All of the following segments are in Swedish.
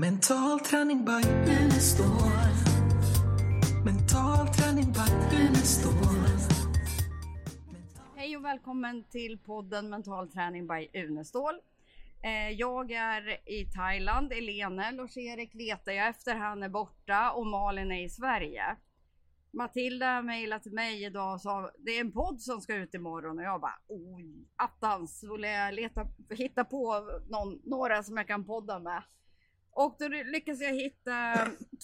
Mental träning by Unestål. Mental träning by Unestål. Hej och välkommen till podden Mental träning by Unestål. Eh, Jag är i Thailand, Elene, Lars-Erik letar jag efter, han är borta och Malin är i Sverige. Matilda mejlade till mig idag och sa det är en podd som ska ut imorgon och jag bara oj, attans, skulle jag leta, hitta på någon, några som jag kan podda med. Och då lyckas jag hitta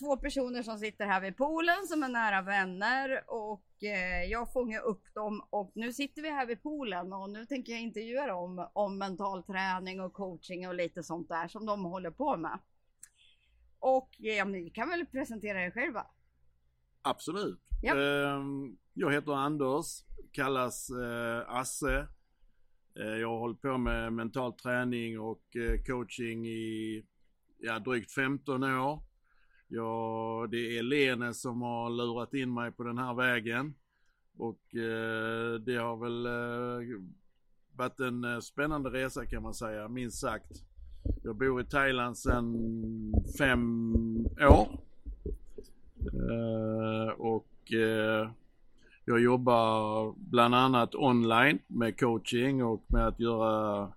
två personer som sitter här vid poolen som är nära vänner och eh, jag fångar upp dem och nu sitter vi här vid poolen och nu tänker jag intervjua dem om mental träning och coaching och lite sånt där som de håller på med. Och ja, ni kan väl presentera er själva? Absolut. Ja. Ehm, Jag heter Anders, kallas eh, Asse. Eh, Jag har hållit på med mental träning och eh, coaching i ja, drygt 15 år. Ja, det är Lene som har lurat in mig på den här vägen. Och eh, det har väl eh, varit en eh, spännande resa kan man säga, minst sagt. Jag bor i Thailand sedan fem år. Eh, och eh, jag jobbar bland annat online med coaching och med att göra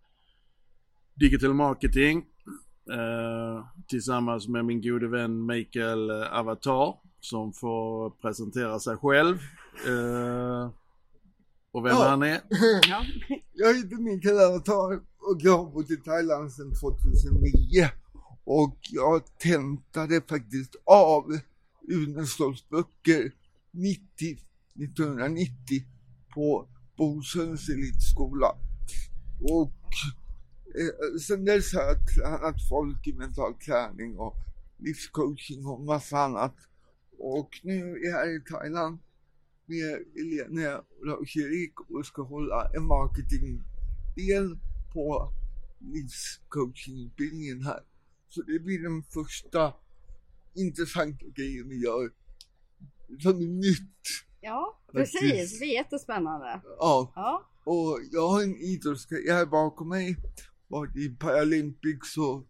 digital marketing eh, tillsammans med min gode vän Mikael eh, Avatar som får presentera sig själv eh, och vem Ja. han är. Ja. Jag heter Mikael Avatar och jag har bott i Thailand sedan 2009. Och jag tentade faktiskt av Uneståls böcker 90, 1990 på Bosöns elitskola. Och sen dess har jag tränat folk i mental träning och livscoaching och massa annat. Och nu är jag här i Thailand med Elene och Lars-Erik och ska hålla en marketingdel på livscoachingutbildningen här. Så det blir den första intressanta grejen vi gör. Som är nytt. ja, Faktiskt. precis. Det är jättespännande. Ja, Ja, och jag har en idrottskarriär bakom mig. Varit i Paralympics och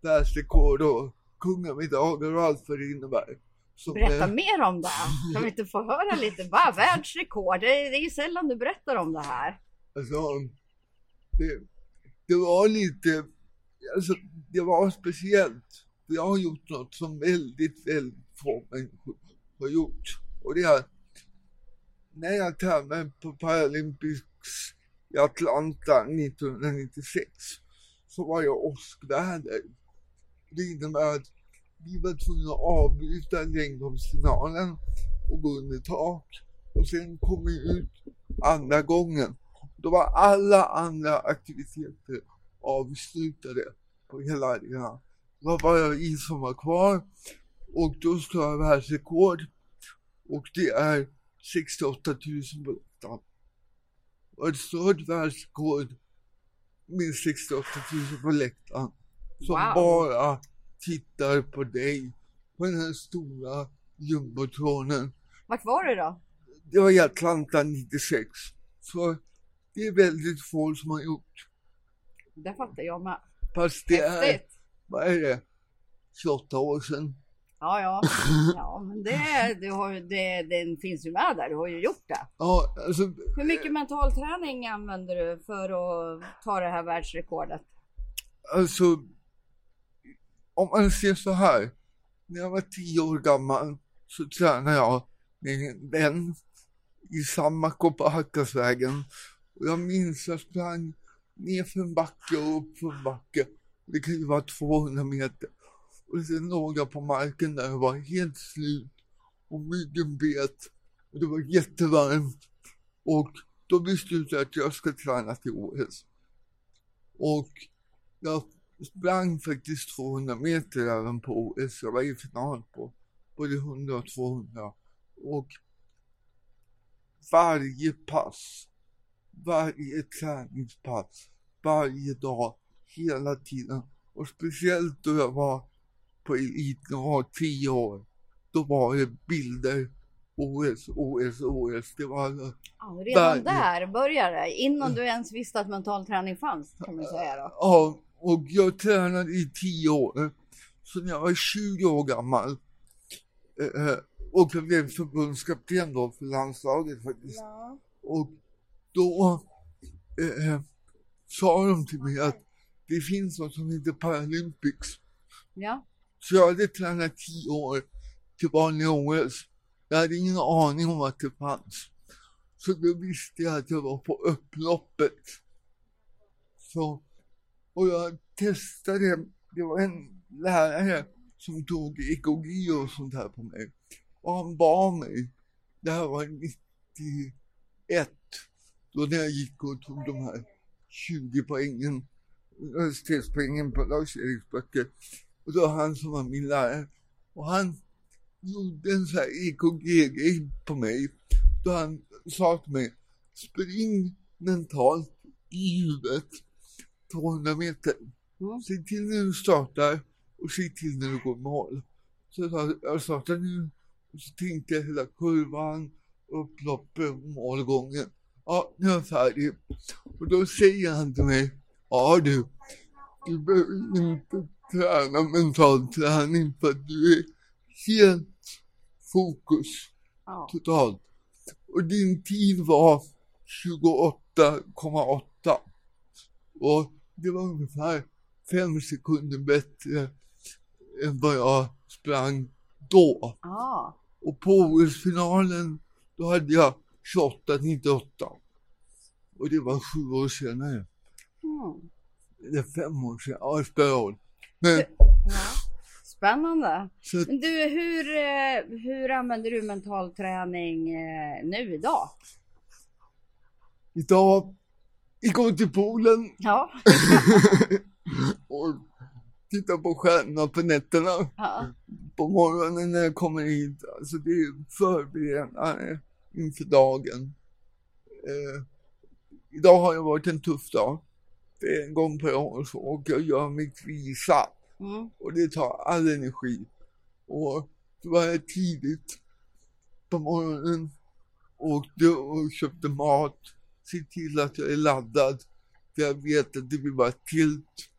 världsrekord och kungamedaljer och allt vad det innebär. Som, berätta eh, mer om det. Kan vi inte få höra lite? Va? Världsrekord? Det är, det är ju sällan du berättar om det här. Alltså, det, det var lite, alltså det var speciellt. För jag har gjort något som väldigt, väldigt få människor har gjort. Och det är när jag tävlade på Paralympics i Atlanta 1996 så var jag åskväder. Det innebär att vi var tvungna att avbryta längdhoppsfinalen och gå under tak. Och sen kom vi ut andra gången. Då var alla andra aktiviteter avslutade på hela arenan. Det var bara vi som var kvar och då slår jag världsrekord och det är 68 000 på. Och ett stort världsrekord med 68 000 på läktaren som Wow. bara tittar på dig på den här stora jumbotronen Vart var du då? det var i Atlanta 96. Så det är väldigt få som har gjort. Det fattar jag med. Fast det är, vad är det, 28 år sedan. Ja, ja. Ja, men det, du har, det, den finns ju med där. Du har ju gjort det. Ja, alltså, Hur mycket mental träning använder du för att ta det här världsrekordet? alltså, om man ser så här. När jag var 10 år gammal så tränade jag med en vän i samma Kopparhackasvägen. Och jag minns jag sprang ner för en backe och upp för en backe. Det kan ju vara 200 meter. Och sen låg jag på marken där och var helt slut. Och myggen bet. Och det var jättevarmt. Och då beslutade jag att jag ska träna till OS. Och jag sprang faktiskt 200 meter även på OS. Jag var i final på både 100 och 200. Och varje pass, varje träningspass, varje dag, hela tiden. Och speciellt då jag var på elitnivå 10 år, då var det bilder OS, OS, OS. Det var alla Ja, redan Varje- där börjar det. Innan du ens visste att mental träning fanns kan man säga då. Ja, och jag tränade i tio år. Så när jag var 20 år gammal eh, och jag blev förbundskapten då för landslaget faktiskt. Ja. Och då eh, sa de till mig att det finns något som heter Paralympics. Ja. Så jag hade tränat tio år till vanliga OS. Jag hade ingen aning om att det fanns. Så då visste jag att jag var på upploppet. Så, och jag testade, det var en lärare som tog EKG och sånt här på mig. Och han bad mig, det här var 91, då när jag gick och tog de här 20 poängen, universitetspoängen på Lars-Eriks böcker. Och det var han som var min lärare. Och han gjorde en sån här EKG-grej på mig. Då han sa till mig, spring mentalt i huvudet 200 meter. Mm. Se till när du startar och se till när du går mål. Så jag jag startar nu och så tänkte jag hela kurvan, upploppet, målgången. Ja, nu är jag färdig. Och då säger han till mig, ja du, du behöver inte träna mental träning för att du är helt fokus Ja. totalt. Och din tid var 28,8. Och det var ungefär fem sekunder bättre än vad jag sprang då. Ja. Och på OS-finalen, då hade jag 28,98. Och det var sju år senare. Mm. Eller fem år sedan. Ja, det spelar roll. Ja. Spännande. så du, hur, eh, hur använder du mental träning eh, nu idag? idag, igår till poolen Ja. och tittar på stjärnorna på nätterna. ja. på morgonen när jag kommer hit. Alltså det är förberedande inför dagen. Eh, idag har jag varit en tuff dag. En gång per år så åker jag gör mitt visa Mm. och det tar all energi. Och då var jag tidigt på morgonen, åkte och köpte mat, se till att jag är laddad. För jag vet att det blir bara tilt.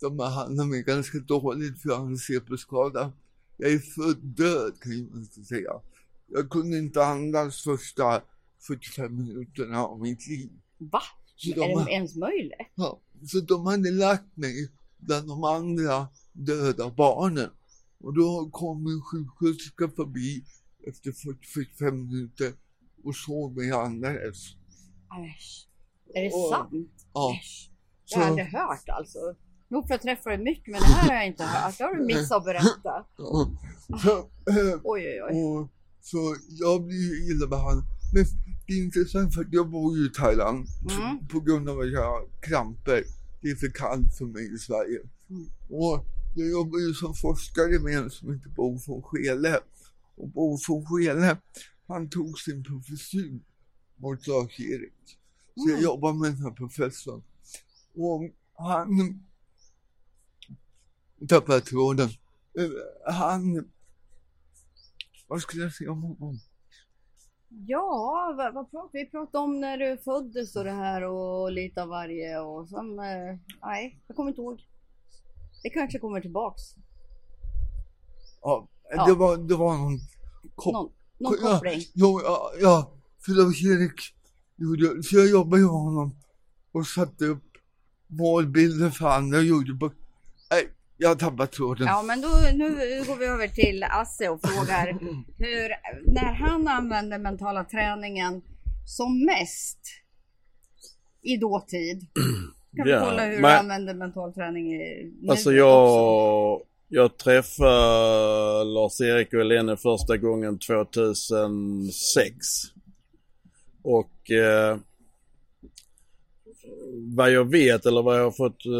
De behandlar mig ganska dåligt för jag har en CP-skada. Jag är född död kan man säga. Jag kunde inte andas första 45 minuterna av mitt liv. Va? Så Är de, det ens möjligt? ja, så de hade lagt mig bland de andra döda barnen. Och då kom en sjuksköterska förbi efter 40-45 minuter och såg mig andades. Äsch. Är det Och- sant? Ja, Äsch. Det har jag aldrig hört alltså. Nog för att jag träffar dig mycket, men det här har jag inte hört. Det har du missat att berätta. Så, eh, Oj, oj, oj. Och så jag blir ju illa behandlad. Men det är intressant för jag bor ju i Thailand Mm. på grund av att jag har kramper. Det är för kallt för mig i Sverige. Mm. Och jag jobbar ju som forskare med en som heter Bo von Scheele. Och Bo von Scheele, han tog sin professur mot Lars-Erik. Så jag Mm. jobbar med den här professorn. Och han... Tappade tråden. Eh, Han... Vad skulle jag säga om honom? Ja, vad, vad pratar vi? pratade om när du föddes och det här och lite av varje och sen... Eh, nej, jag kommer inte ihåg. Det kanske kommer tillbaks. Ja, Ja. Det, var, det var någon kop- Någon, någon ja, koppling. Ja, ja, för Lars-Erik gjorde jag, så jag jobbade med honom och satte upp målbilder för andra och gjorde på, nej, jag har tappat tråden. Ja, men då, nu går vi över till Asse och frågar hur, när han använde mentala träningen som mest i dåtid. Kan vi Ja, kolla hur men- du använder mental träning i, nu Alltså också? jag, jag träffade Lars-Erik och Helene första gången 2006. Och eh, vad jag vet eller vad jag har fått eh,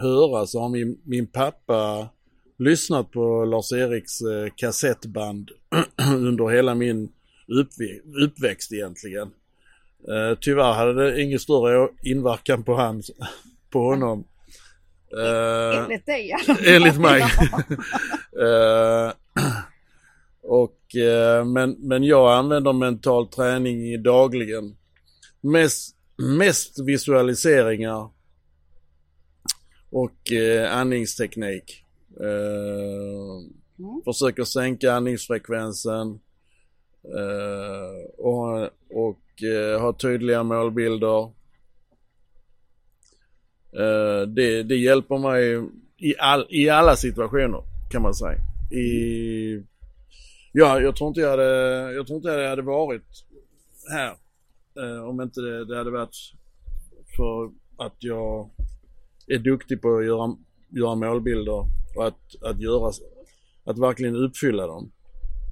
höra så har min, min pappa lyssnat på Lars-Eriks eh, kassettband under hela min uppvä- uppväxt egentligen. Eh, tyvärr hade det ingen större inverkan på, hans, på honom. Eh, Enligt dig i alla fall. enligt mig. Eh, och, eh, men, men jag använder mental träning dagligen. Mest, mest visualiseringar och eh, andningsteknik. Eh, Mm. Försöker sänka andningsfrekvensen. Eh, och och eh, ha tydliga målbilder. Eh, det, det hjälper mig i, all, i alla situationer kan man säga. I, ja, jag tror inte jag hade, jag tror inte jag hade varit här eh, om inte det, det hade varit för att jag är duktig på att göra, göra målbilder och att, att göra, att verkligen uppfylla dem.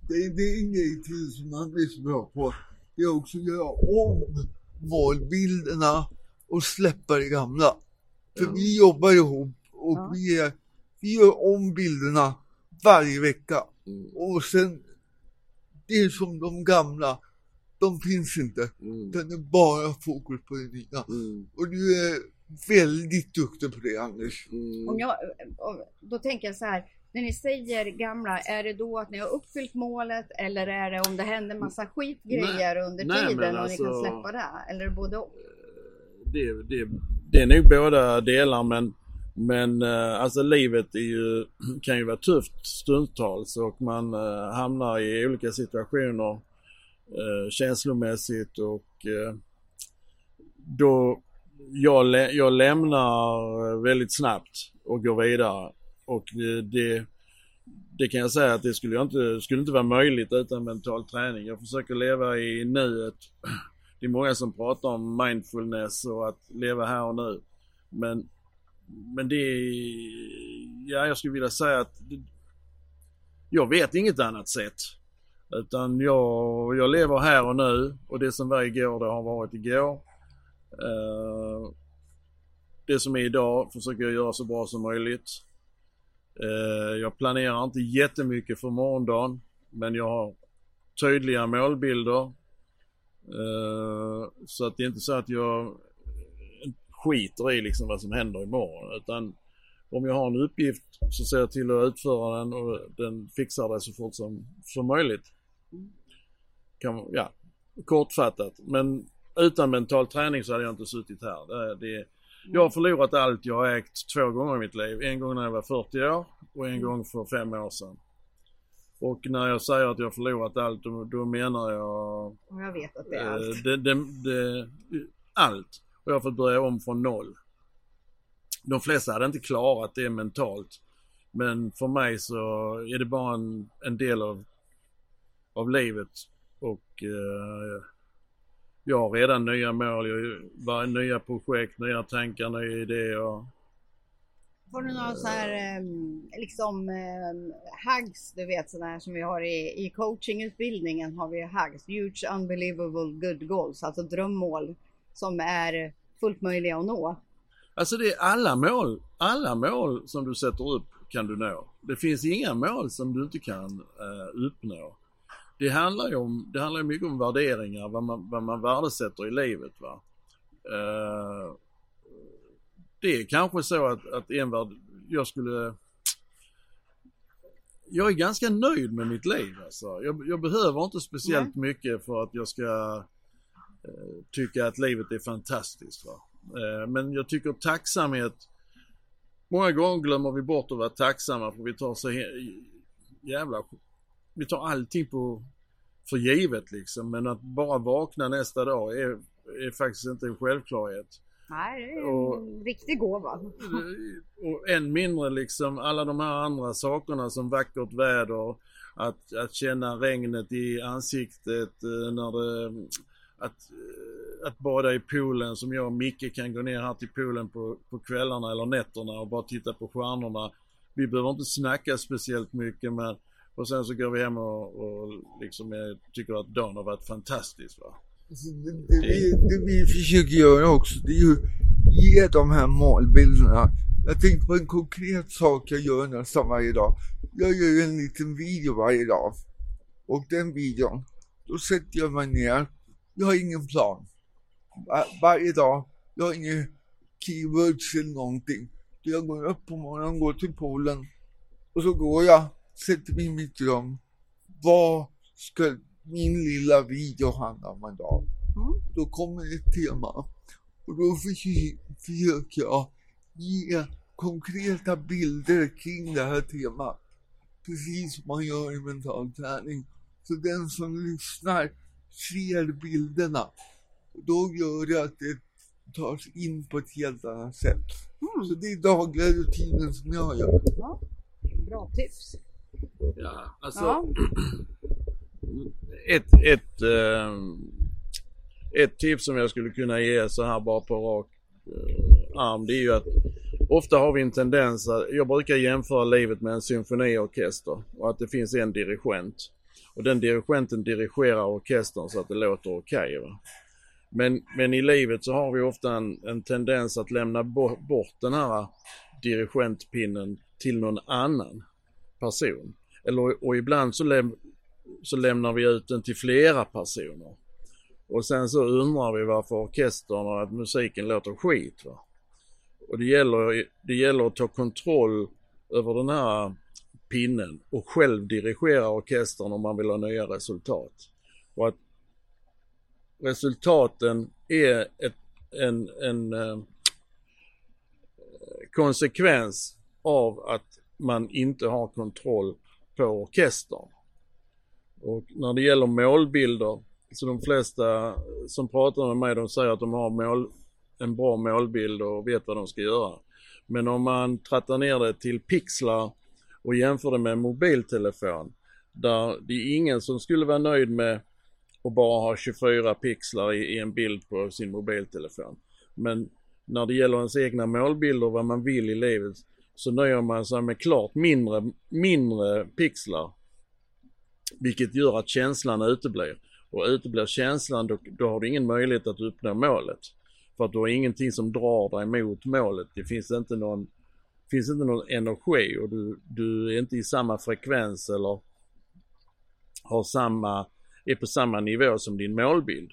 Det, det är en grej till som man är så bra på. Det är också att göra om målbilderna och släppa det gamla. För Ja. vi jobbar ihop och Ja. vi, är, vi gör om bilderna varje vecka. Och sen, det är som de gamla, de finns inte. Utan det är bara fokus på det nya. Och du är väldigt duktig på det Anders. Om jag, då tänker jag så här, när ni säger gamla, är det då att ni har uppfyllt målet eller är det om det händer massa skitgrejer under nej, tiden och ni kan alltså- släppa det? Eller både och? det, det, det är nog båda delar men, men eh, alltså livet är ju, kan ju vara tufft stundtals och man eh, hamnar i olika situationer eh, känslomässigt och eh, då jag, lä- jag lämnar väldigt snabbt och går vidare och eh, det, det, kan jag säga att det skulle, jag inte, skulle inte vara möjligt utan mental träning. Jag försöker leva i nuet det är många som pratar om mindfulness och att leva här och nu. Men, men det är, ja jag skulle vilja säga att det, jag vet inget annat sätt. Utan jag, jag lever här och nu och det som var igår det har varit igår. Eh, det som är idag försöker jag göra så bra som möjligt. Eh, jag planerar inte jättemycket för morgondagen men jag har tydliga målbilder eh, så att det är inte så att jag skiter i liksom vad som händer imorgon utan om jag har en uppgift så ser jag till att utföra den och den fixar det så fort som, som möjligt. Kan, ja, kortfattat. Men utan mental träning så hade jag inte suttit här. Det, det, jag har förlorat allt jag har ägt två gånger i mitt liv. En gång när jag var 40 år och en gång för fem år sedan. Och när jag säger att jag har förlorat allt då, då menar jag jag vet att det är Eh, allt. Det, det, det, allt. Och jag har fått börja om från noll. De flesta hade inte klarat det mentalt. Men för mig så är det bara en, en del av, av livet. Och eh, jag har redan nya mål, jag nya projekt, nya tankar, nya idéer. Får du några så här ehm, liksom um, hags, du vet sådana här som vi har i, i coachingutbildningen har vi hags, huge unbelievable good goals, alltså drömmål som är fullt möjliga att nå. Alltså det är alla mål, alla mål som du sätter upp kan du nå. Det finns inga mål som du inte kan eh, uppnå. Det handlar ju om, det handlar mycket om värderingar, vad man, vad man värdesätter i livet va. Eh, det är kanske så att, att en värld, jag skulle jag är ganska nöjd med mitt liv alltså. Jag, jag behöver inte speciellt mycket för att jag ska eh, tycka att livet är fantastiskt. Va? Eh, men jag tycker tacksamhet, många gånger glömmer vi bort att vara tacksamma för vi tar så jävla, vi tar allting på, för givet liksom. Men att bara vakna nästa dag är, är faktiskt inte en självklarhet. Nej, det är Och- en riktig gåva. Och än mindre liksom alla de här andra sakerna som vackert väder, att, att känna regnet i ansiktet eh, när det, att, eh, att bada i poolen som jag och Micke kan gå ner här till poolen på, på kvällarna eller nätterna och bara titta på stjärnorna. Vi behöver inte snacka speciellt mycket men och sen så går vi hem och, och liksom jag tycker att dagen har varit fantastisk va. Alltså, det, det, vi, det vi försöker göra också, det är ju ge de här målbilderna. Jag tänkte på en konkret sak jag gör nästan varje dag. Jag gör en liten video varje dag. Och den videon, då sätter jag mig ner. Jag har ingen plan. Var, varje dag, jag har inga keywords eller någonting. Jag går upp på morgonen, går till poolen. Och så går jag, sätter mig i mitt rum. Vad ska min lilla video handla om idag? Mm. Då kommer ett tema. Och då försöker försöker jag ge konkreta bilder kring det här temat. Precis som man gör i mental träning. Så den som lyssnar ser bilderna. Då gör det att det tas in på ett helt annat sätt. Mm. Så det är dagliga rutinen som jag gör. Ja. Bra tips. Ja, alltså Ja. ett, ett, eh, ett tips som jag skulle kunna ge så här bara på rak eh, arm det är ju att ofta har vi en tendens att, jag brukar jämföra livet med en symfoniorkester och att det finns en dirigent. Och den dirigenten dirigerar orkestern så att det låter okej. va. men, men i livet så har vi ofta en, en tendens att lämna bo- bort den här dirigentpinnen till någon annan person. Eller, och ibland så, läm, så lämnar vi ut den till flera personer. Och sen så undrar vi varför orkestern och att musiken låter skit. Va? Och det gäller, det gäller att ta kontroll över den här pinnen och själv dirigera orkestern om man vill ha nya resultat. Och att resultaten är ett, en, en eh, konsekvens av att man inte har kontroll på orkestern. Och när det gäller målbilder, så de flesta som pratar med mig de säger att de har mål, en bra målbild och vet vad de ska göra. Men om man trattar ner det till pixlar och jämför det med en mobiltelefon där det är ingen som skulle vara nöjd med att bara ha 24 pixlar i, i en bild på sin mobiltelefon. Men när det gäller ens egna målbilder vad man vill i livet så nöjer man sig med klart mindre, mindre pixlar. Vilket gör att känslan uteblir. Och uteblir känslan då, då har du ingen möjlighet att uppnå målet. För att du har ingenting som drar dig mot målet. Det finns inte någon, finns inte någon energi och du, du är inte i samma frekvens eller har samma, är på samma nivå som din målbild.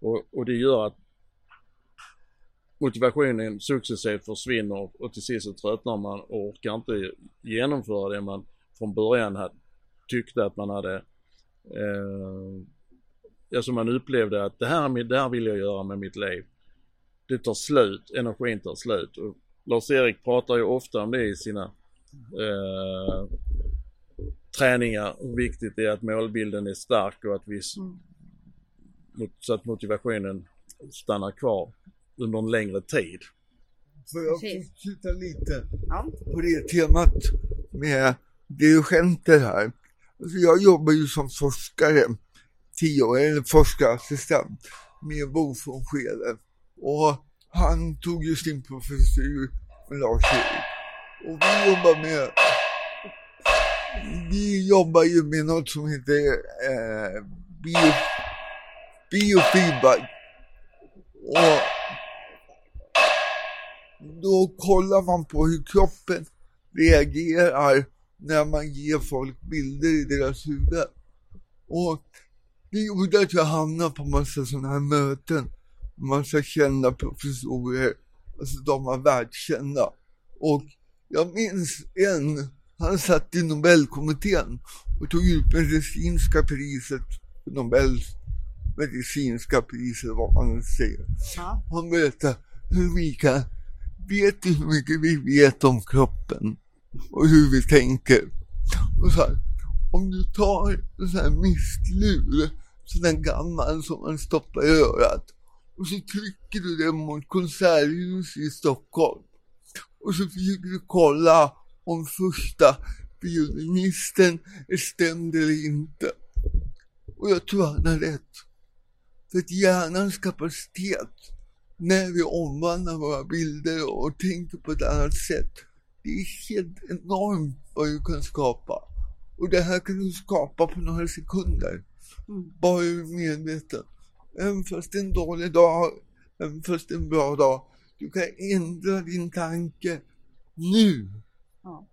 Och, och det gör att motivationen successivt försvinner och till sist så tröttnar man och orkar inte genomföra det man från början hade, tyckte att man hade eh, alltså man upplevde att det här, det här vill jag göra med mitt liv. Det tar slut, energin tar slut. Och Lars-Erik pratar ju ofta om det i sina eh, träningar, hur viktigt det är att målbilden är stark och att vi, Mm. så att motivationen stannar kvar under en längre tid. Får jag fortsätta lite Ja. på det temat med dirigenter här. Alltså jag jobbar ju som forskare, tio år, eller forskarassistent med Bo von Scheele. Och han tog ju sin professur med Lars-Erik. Och vi jobbar med vi jobbar ju med något som heter eh, bio, biofeedback. Och då kollar man på hur kroppen reagerar när man ger folk bilder i deras huvud. Och det gjorde att jag hamnade på massa sådana här möten. Massa kända professorer, alltså de var världskända. Och jag minns en, han satt i Nobelkommittén och tog ut medicinska priset, Nobels medicinska priset, vad man säger. Han berättade, Ulrika, vet du hur mycket vi vet om kroppen och hur vi tänker? Och så här, om du tar en sån här mistlur, sån där gammal som man stoppar i örat och så trycker du den mot Konserthuset i Stockholm och så försöker du kolla om första violinisten är stämd eller inte. Och jag tror han har rätt. För att hjärnans kapacitet när vi omvandlar våra bilder och tänker på ett annat sätt. Det är helt enormt vad du kan skapa. Och det här kan du skapa på några sekunder. Mm. Bara du är medveten. Även fast det är en dålig dag, även fast det är en bra dag. Du kan ändra din tanke nu. Ja.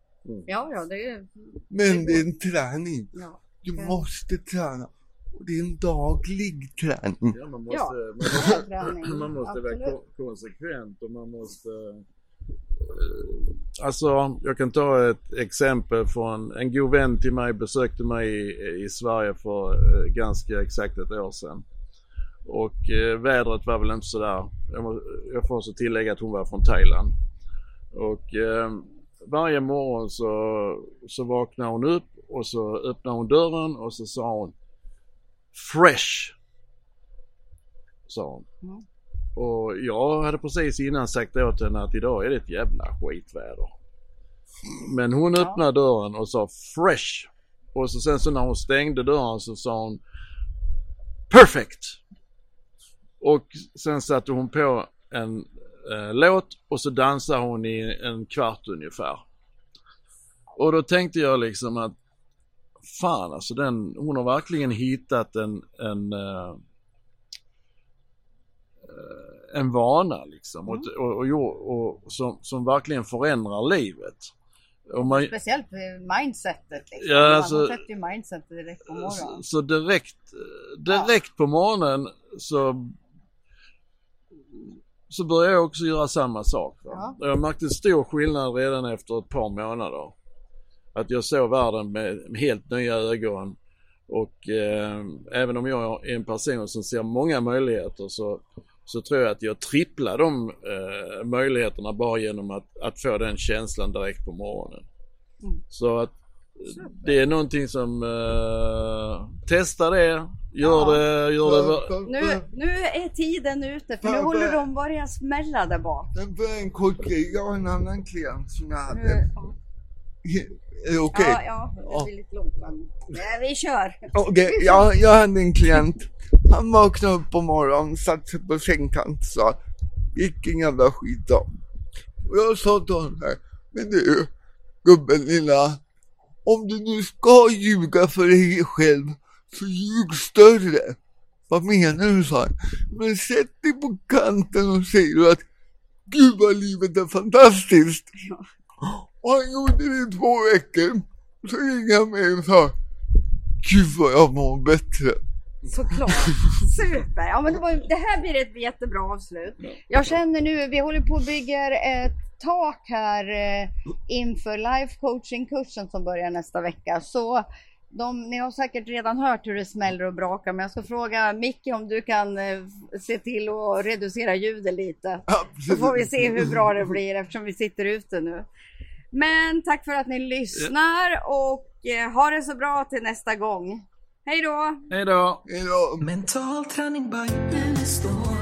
ja, ja, det är... Men det är en träning. Ja. Du måste träna. Och det är en daglig träning. Ja, man måste, Ja, man måste, träning. man måste vara ko- konsekvent och man måste... eh, Alltså, jag kan ta ett exempel från en god vän till mig besökte mig i, i Sverige för eh, ganska exakt ett år sedan. Och eh, vädret var väl inte sådär, jag, må, jag får också tillägga att hon var från Thailand. Och eh, varje morgon så, så vaknar hon upp och så öppnar hon dörren och så sa hon Fresh! Sa hon. Mm. Och jag hade precis innan sagt åt henne att idag är det ett jävla skitväder. Men hon Ja. öppnade dörren och sa Fresh! Och så sen så när hon stängde dörren så sa hon Perfect! Och sen satte hon på en eh, låt och så dansade hon i en kvart ungefär. Och då tänkte jag liksom att fan alltså den, hon har verkligen hittat en, en, eh, en vana liksom och, och, och, gjort- och, som, som verkligen förändrar livet. Och man, Speciellt eh, mindsetet liksom. Ja, Man alltså- sätter ju mindsetet direkt på så, morgonen. så direkt, direkt på morgonen så så började jag också göra samma sak. Ja. Och Jag märkte stor skillnad redan efter ett par månader. Att jag såg världen med helt nya ögon. Och eh, även om jag är en person som ser många möjligheter så, så tror jag att jag tripplar de eh, möjligheterna bara genom att, att få den känslan direkt på morgonen. Mm. Så att det är någonting som eh, testa det, gör Ja. det, gör det. Nu, nu är tiden ute för nu håller de börja smälla där bak. Men för en kort grej, jag har en annan klient som jag Nu, hade. Är det okej? ja, ja, det blir lite långt vi kör. Okej, jag, jag hade en klient. Han vaknade upp på morgonen, satte sig på sängkanten och sa vilken jävla skit då. Och jag sa till honom här, men du gubben lilla, om du nu ska ljuga för dig själv så ljug större. Vad menar du sa han. Men sätt dig på kanten och säg du att gud vad livet är fantastiskt. Och han gjorde det i två veckor. Så ringde han mig och sa Gud vad jag mår bättre. Såklart. Super. Ja, men det, var, det här blir ett jättebra avslut. Jag känner nu, vi håller på och bygger ett tak här eh, inför life coaching kursen som börjar nästa vecka. Så de, ni har säkert redan hört hur det smäller och brakar, men jag ska fråga Micke om du kan eh, se till att reducera ljudet lite. Så får vi se hur bra det blir eftersom vi sitter ute nu. Men tack för att ni lyssnar och eh, ha det så bra till nästa gång. Hej då! Hej då! Mental träning by Unestål.